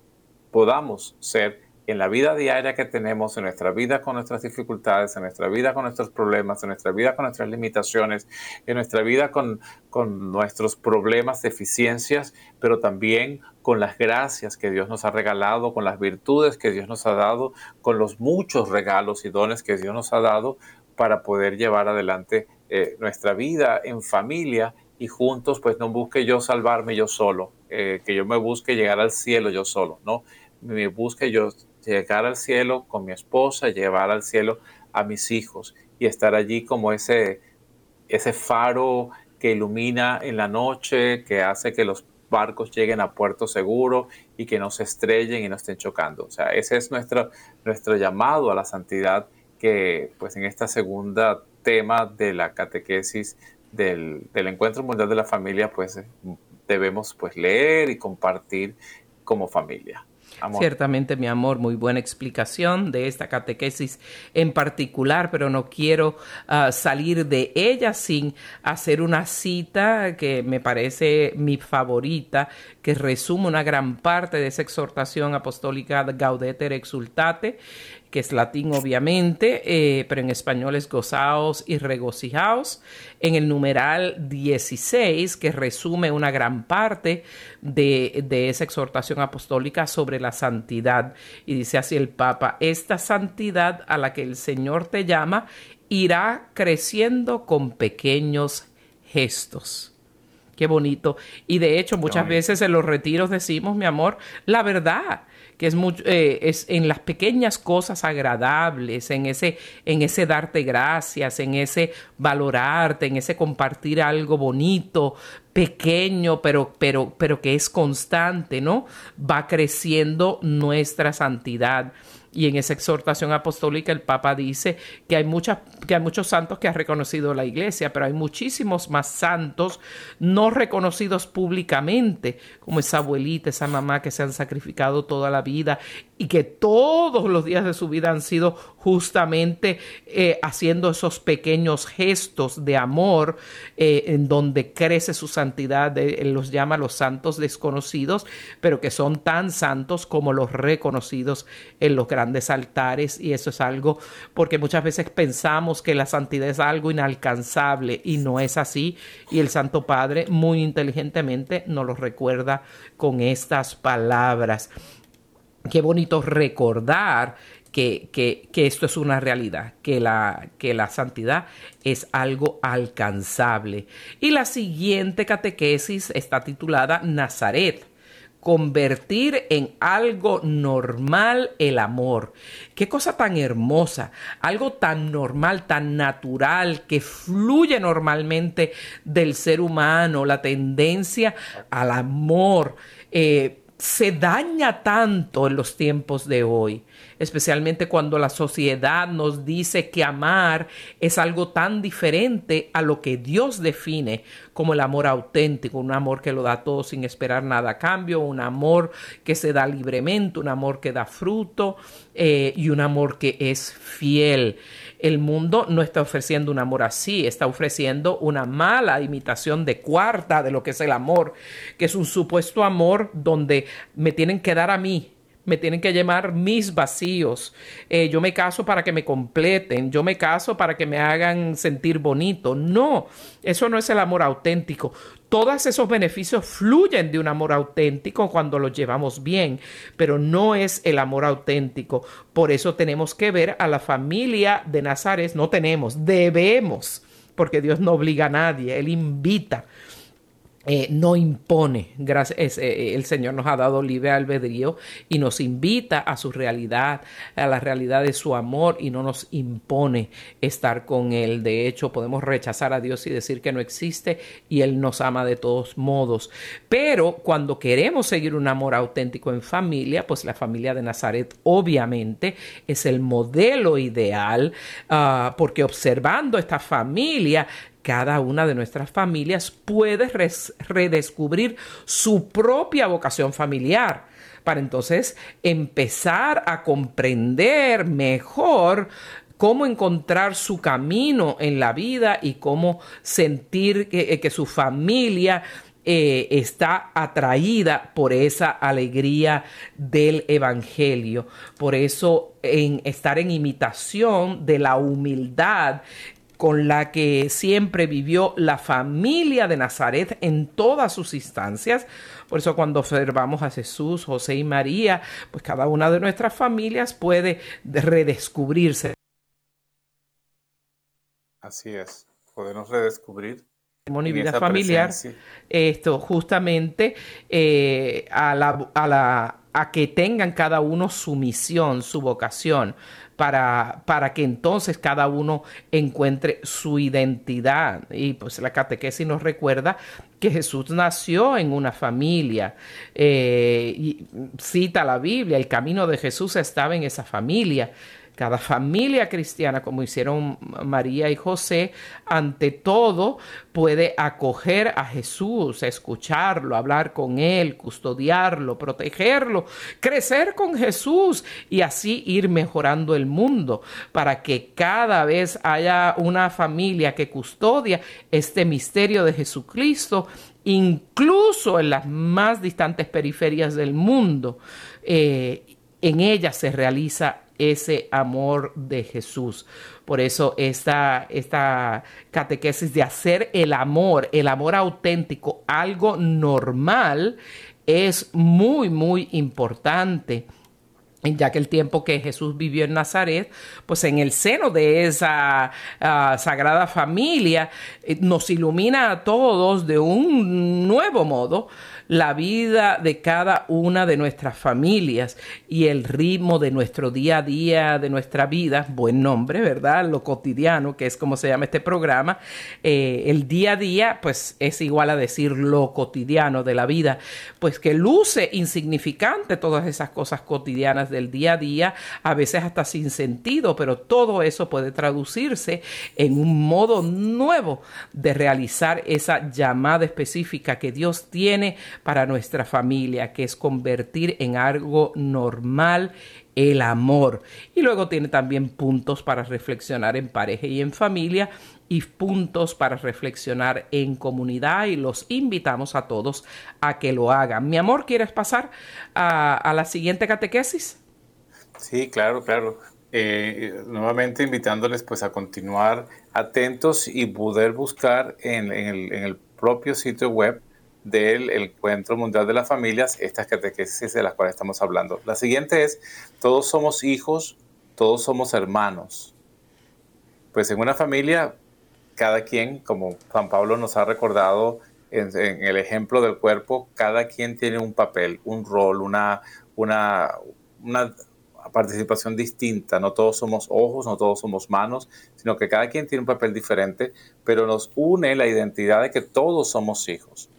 podamos ser en la vida diaria que tenemos, en nuestra vida con nuestras dificultades, en nuestra vida con nuestros problemas, en nuestra vida con nuestras limitaciones, en nuestra vida con, con nuestros problemas, deficiencias, pero también con las gracias que Dios nos ha regalado, con las virtudes que Dios nos ha dado, con los muchos regalos y dones que Dios nos ha dado para poder llevar adelante eh, nuestra vida en familia y juntos, pues no busque yo salvarme yo solo, eh, que yo me busque llegar al cielo yo solo, ¿no? Me busque yo llegar al cielo con mi esposa, llevar al cielo a mis hijos y estar allí como ese, ese faro que ilumina en la noche, que hace que los barcos lleguen a puerto seguro y que no se estrellen y no estén chocando. O sea, ese es nuestro, nuestro llamado a la santidad que pues en esta segunda tema de la catequesis del, del Encuentro Mundial de la Familia pues debemos pues leer y compartir como familia. Ciertamente, mi amor, muy buena explicación de esta catequesis en particular, pero no quiero ah, salir de ella sin hacer una cita que me parece mi favorita, que resume una gran parte de esa exhortación apostólica Gaudete Exultate, que es latín obviamente, eh, pero en español es gozaos y regocijaos, en el numeral 16, que resume una gran parte de, de esa exhortación apostólica sobre la santidad. Y dice así el Papa, esta santidad a la que el Señor te llama irá creciendo con pequeños gestos. Qué bonito. Y de hecho, muchas veces en los retiros decimos, mi amor, la verdad que es, mucho, eh, es en las pequeñas cosas agradables, en ese, en ese darte gracias, en ese valorarte, en ese compartir algo bonito, pequeño, pero, pero, pero que es constante, ¿no? Va creciendo nuestra santidad. Y en esa exhortación apostólica el Papa dice que hay, muchas, que hay muchos santos que ha reconocido la Iglesia, pero hay muchísimos más santos no reconocidos públicamente, como esa abuelita, esa mamá que se han sacrificado toda la vida y que todos los días de su vida han sido justamente eh, haciendo esos pequeños gestos de amor eh, en donde crece su santidad. Él los llama los santos desconocidos, pero que son tan santos como los reconocidos en los grandes altares. Y eso es algo porque muchas veces pensamos que la santidad es algo inalcanzable y no es así. Y el Santo Padre muy inteligentemente nos lo recuerda con estas palabras qué bonito recordar que, que, esto es una realidad, que la, que la santidad es algo alcanzable. Y la siguiente catequesis está titulada Nazaret. Convertir en algo normal el amor. Qué cosa tan hermosa, algo tan normal, tan natural, que fluye normalmente del ser humano, la tendencia al amor. Eh, se daña tanto en los tiempos de hoy, especialmente cuando la sociedad nos dice que amar es algo tan diferente a lo que Dios define como el amor auténtico, un amor que lo da todo sin esperar nada a cambio, un amor que se da libremente, un amor que da fruto eh, y un amor que es fiel. El mundo no está ofreciendo un amor así, está ofreciendo una mala imitación de cuarta de lo que es el amor, que es un supuesto amor donde me tienen que dar a mí, me tienen que llamar mis vacíos. Eh, yo me caso para que me completen, yo me caso para que me hagan sentir bonito. No, eso no es el amor auténtico. Todos esos beneficios fluyen de un amor auténtico cuando los llevamos bien, pero no es el amor auténtico. Por eso tenemos que ver a la familia de Nazaret, no tenemos, debemos, porque Dios no obliga a nadie, Él invita. Eh, no impone. Gracias, eh, eh, el Señor nos ha dado libre albedrío y nos invita a su realidad, a la realidad de su amor y no nos impone estar con Él. De hecho, podemos rechazar a Dios y decir que no existe y Él nos ama de todos modos. Pero cuando queremos seguir un amor auténtico en familia, pues la familia de Nazaret obviamente es el modelo ideal, ah, porque observando esta familia cada una de nuestras familias puede redescubrir su propia vocación familiar para entonces empezar a comprender mejor cómo encontrar su camino en la vida y cómo sentir que, su familia eh, está atraída por esa alegría del Evangelio. Por eso en estar en imitación de la humildad con la que siempre vivió la familia de Nazaret en todas sus instancias. Por eso cuando observamos a Jesús, José y María, pues cada una de nuestras familias puede redescubrirse. Así es, podemos redescubrir y vida familiar, esto justamente eh, a, la, a, la, a que tengan cada uno su misión, su vocación, para, para que entonces cada uno encuentre su identidad. Y pues la catequesis nos recuerda que Jesús nació en una familia. Eh, y cita la Biblia, el camino de Jesús estaba en esa familia cada familia cristiana, como hicieron María y José, ante todo puede acoger a Jesús, escucharlo, hablar con él, custodiarlo, protegerlo, crecer con Jesús y así ir mejorando el mundo para que cada vez haya una familia que custodia este misterio de Jesucristo incluso en las más distantes periferias del mundo. Eh, en ella se realiza ese amor de Jesús. Por eso esta, esta catequesis de hacer el amor, el amor auténtico, algo normal, es muy, muy importante ya que el tiempo que Jesús vivió en Nazaret, pues en el seno de esa ah, sagrada familia eh, nos ilumina a todos de un nuevo modo la vida de cada una de nuestras familias y el ritmo de nuestro día a día, de nuestra vida, buen nombre, ¿verdad? Lo cotidiano, que es como se llama este programa, eh, el día a día, pues es igual a decir lo cotidiano de la vida, pues que luce insignificante todas esas cosas cotidianas del día a día, a veces hasta sin sentido, pero todo eso puede traducirse en un modo nuevo de realizar esa llamada específica que Dios tiene para nuestra familia, que es convertir en algo normal el amor. Y luego tiene también puntos para reflexionar en pareja y en familia y puntos para reflexionar en comunidad y los invitamos a todos a que lo hagan. Mi amor, ¿quieres pasar a, la siguiente catequesis? Sí, claro, claro. Eh, nuevamente invitándoles pues a continuar atentos y poder buscar en, el, en el propio sitio web del Encuentro Mundial de las Familias, estas catequesis de las cuales estamos hablando. La siguiente es, todos somos hijos, todos somos hermanos. Pues en una familia, cada quien, como Juan Pablo nos ha recordado en, el ejemplo del cuerpo, cada quien tiene un papel, un rol, una, una participación distinta. No todos somos ojos, no todos somos manos, sino que cada quien tiene un papel diferente, pero nos une la identidad de que todos somos hijos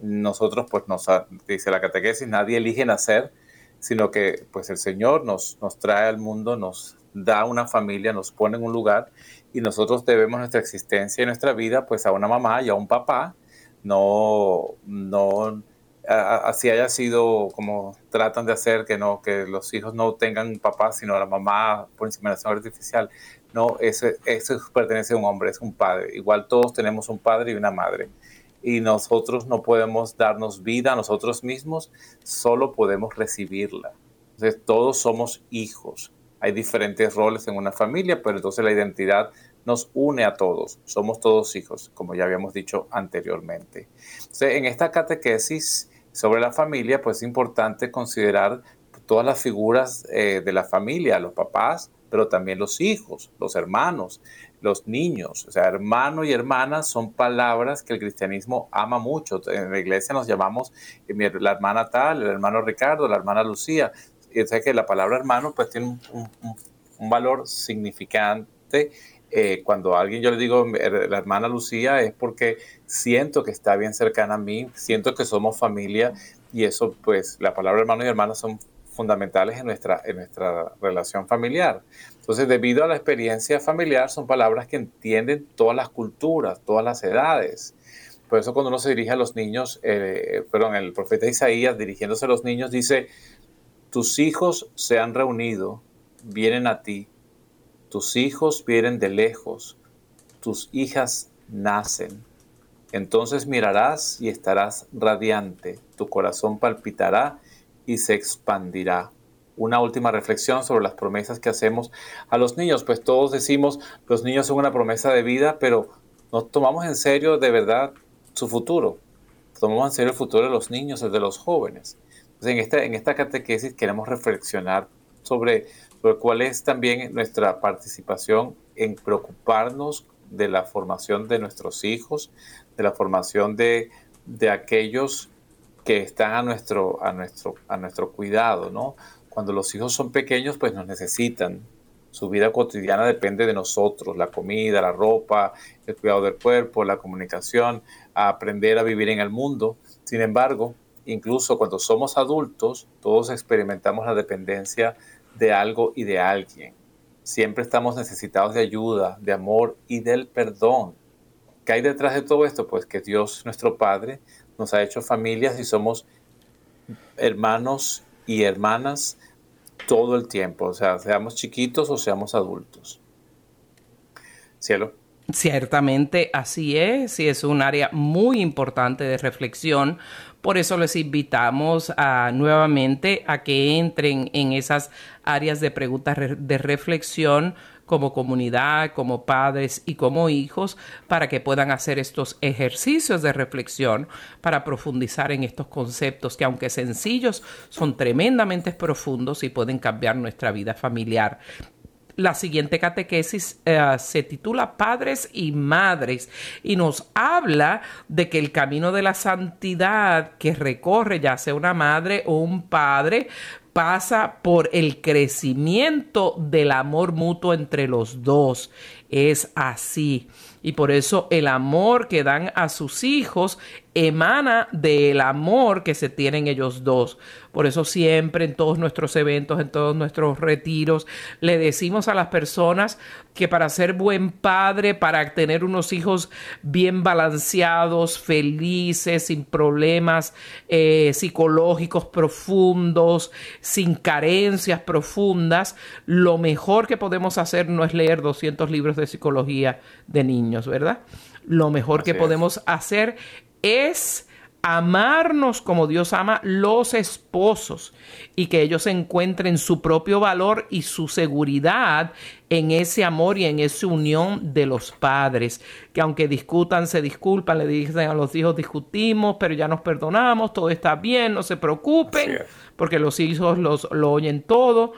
nosotros, pues nos dice la catequesis, nadie elige nacer, sino que pues el Señor nos, nos trae al mundo, nos da una familia, nos pone en un lugar y nosotros debemos nuestra existencia y nuestra vida pues a una mamá y a un papá, no, no, así haya sido como tratan de hacer que no, que los hijos no tengan papá, sino la mamá por inseminación artificial. No, eso, eso pertenece a un hombre, es un padre. Igual todos tenemos un padre y una madre y nosotros no podemos darnos vida a nosotros mismos, solo podemos recibirla. Entonces todos somos hijos. Hay diferentes roles en una familia, pero entonces la identidad nos une a todos. Somos todos hijos, como ya habíamos dicho anteriormente. Entonces, en esta catequesis sobre la familia, pues es importante considerar todas las figuras eh, de la familia, los papás, pero también los hijos, los hermanos, los niños. O sea, hermano y hermana son palabras que el cristianismo ama mucho. En la iglesia nos llamamos eh, la hermana tal, el hermano Ricardo, la hermana Lucía. Y o que la palabra hermano pues tiene un, valor significante. Eh, cuando a alguien yo le digo la hermana Lucía es porque siento que está bien cercana a mí, siento que somos familia y eso pues la palabra hermano y hermana son fundamentales en nuestra, en nuestra relación familiar. Entonces, debido a la experiencia familiar, son palabras que entienden todas las culturas, todas las edades. Por eso cuando uno se dirige a los niños, eh, perdón, el profeta Isaías dirigiéndose a los niños dice, tus hijos se han reunido, vienen a ti, tus hijos vienen de lejos, tus hijas nacen. Entonces mirarás y estarás radiante, tu corazón palpitará y se expandirá. Una última reflexión sobre las promesas que hacemos a los niños, pues todos decimos, los niños son una promesa de vida, pero no tomamos en serio de verdad su futuro. Tomamos en serio el futuro de los niños, el de los jóvenes. Entonces, en esta, en esta catequesis queremos reflexionar sobre, sobre cuál es también nuestra participación en preocuparnos de la formación de nuestros hijos, de la formación de, aquellos que están a nuestro, a, nuestro, a nuestro cuidado, ¿no? Cuando los hijos son pequeños, pues nos necesitan. Su vida cotidiana depende de nosotros, la comida, la ropa, el cuidado del cuerpo, la comunicación, a aprender a vivir en el mundo. Sin embargo, incluso cuando somos adultos, todos experimentamos la dependencia de algo y de alguien. Siempre estamos necesitados de ayuda, de amor y del perdón. ¿Qué hay detrás de todo esto? Pues que Dios, nuestro Padre, nos ha hecho familias y somos hermanos y hermanas todo el tiempo, o sea, seamos chiquitos o seamos adultos. Cielo. Ciertamente así es, y es un área muy importante de reflexión. Por eso les invitamos nuevamente a que entren en esas áreas de preguntas de reflexión como comunidad, como padres y como hijos, para que puedan hacer estos ejercicios de reflexión para profundizar en estos conceptos que aunque sencillos, son tremendamente profundos y pueden cambiar nuestra vida familiar. La siguiente catequesis eh, se titula Padres y Madres y nos habla de que el camino de la santidad que recorre ya sea una madre o un padre pasa por el crecimiento del amor mutuo entre los dos. Es así. Y por eso el amor que dan a sus hijos emana del amor que se tienen ellos dos. Por eso siempre en todos nuestros eventos, en todos nuestros retiros, le decimos a las personas que para ser buen padre, para tener unos hijos bien balanceados, felices, sin problemas eh, psicológicos profundos, sin carencias profundas, lo mejor que podemos hacer no es leer 200 libros de psicología de niños, ¿verdad? Lo mejor que podemos hacer es amarnos como Dios ama los esposos y que ellos encuentren su propio valor y su seguridad en ese amor y en esa unión de los padres, que aunque discutan, se disculpan, le dicen a los hijos discutimos, pero ya nos perdonamos, todo está bien, no se preocupen, porque los hijos los, lo oyen todo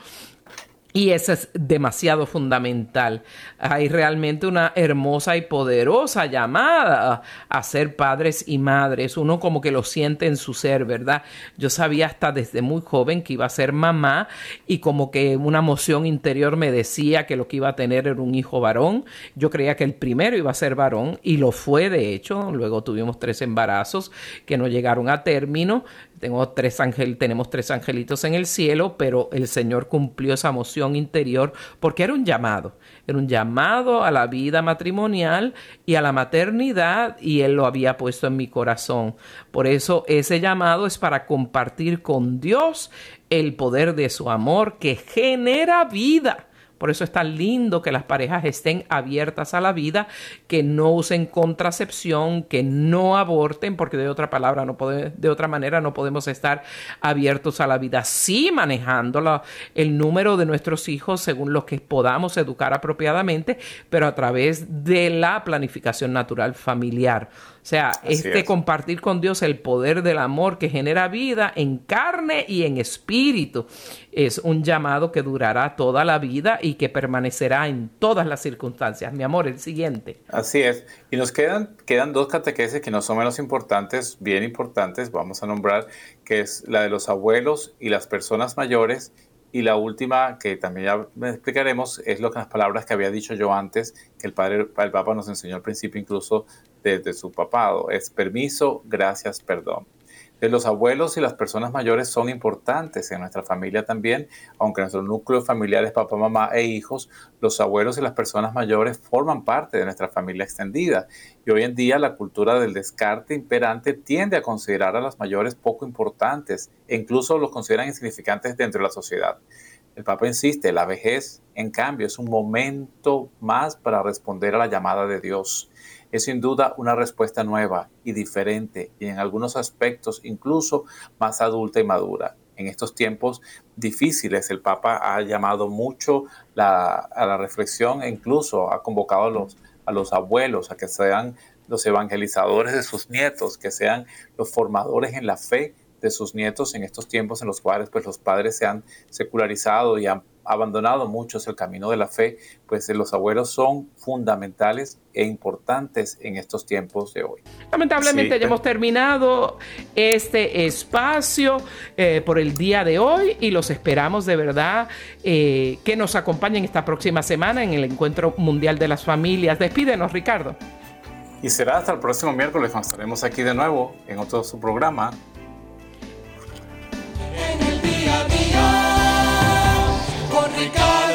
y eso es demasiado fundamental. Hay realmente una hermosa y poderosa llamada a ser padres y madres. Uno como que lo siente en su ser, ¿verdad? Yo sabía hasta desde muy joven que iba a ser mamá y como que una emoción interior me decía que lo que iba a tener era un hijo varón. Yo creía que el primero iba a ser varón y lo fue de hecho. Luego tuvimos tres embarazos que no llegaron a término. Tengo tres tenemos tres angelitos en el cielo, pero el Señor cumplió esa moción interior porque era un llamado, era un llamado a la vida matrimonial y a la maternidad y Él lo había puesto en mi corazón. Por eso ese llamado es para compartir con Dios el poder de su amor que genera vida por eso es tan lindo que las parejas estén abiertas a la vida, que no usen contracepción, que no aborten, porque de otra palabra de otra manera no podemos estar abiertos a la vida. Sí manejando el número de nuestros hijos según los que podamos educar apropiadamente, pero a través de la planificación natural familiar. O sea, este compartir con Dios el poder del amor que genera vida en carne y en espíritu es un llamado que durará toda la vida y que permanecerá en todas las circunstancias. Mi amor, el siguiente. Así es. Y nos quedan, quedan dos catequeses que no son menos importantes, bien importantes, vamos a nombrar, que es la de los abuelos y las personas mayores y la última, que también ya explicaremos, es lo que las palabras que había dicho yo antes, que el padre, el Papa nos enseñó al principio incluso desde su papado. Es permiso, gracias, perdón. Los abuelos y las personas mayores son importantes en nuestra familia también, aunque nuestro núcleo familiar es papá, mamá e hijos, los abuelos y las personas mayores forman parte de nuestra familia extendida. Y hoy en día la cultura del descarte imperante tiende a considerar a las mayores poco importantes e incluso los consideran insignificantes dentro de la sociedad. El Papa insiste, la vejez, en cambio, es un momento más para responder a la llamada de Dios. Es sin duda una respuesta nueva y diferente y en algunos aspectos incluso más adulta y madura. En estos tiempos difíciles el Papa ha llamado mucho a la reflexión e incluso ha convocado a los, a los abuelos a que sean los evangelizadores de sus nietos, que sean los formadores en la fe de sus nietos en estos tiempos en los cuales pues los padres se han secularizado y han abandonado muchos el camino de la fe, pues los abuelos son fundamentales e importantes en estos tiempos de hoy. Lamentablemente ya hemos terminado este espacio eh, por el día de hoy y los esperamos de verdad eh, que nos acompañen esta próxima semana en el Encuentro Mundial de las Familias. Despídenos, Ricardo. Y será hasta el próximo miércoles, nos estaremos aquí de nuevo en otro su programa con Ricardo.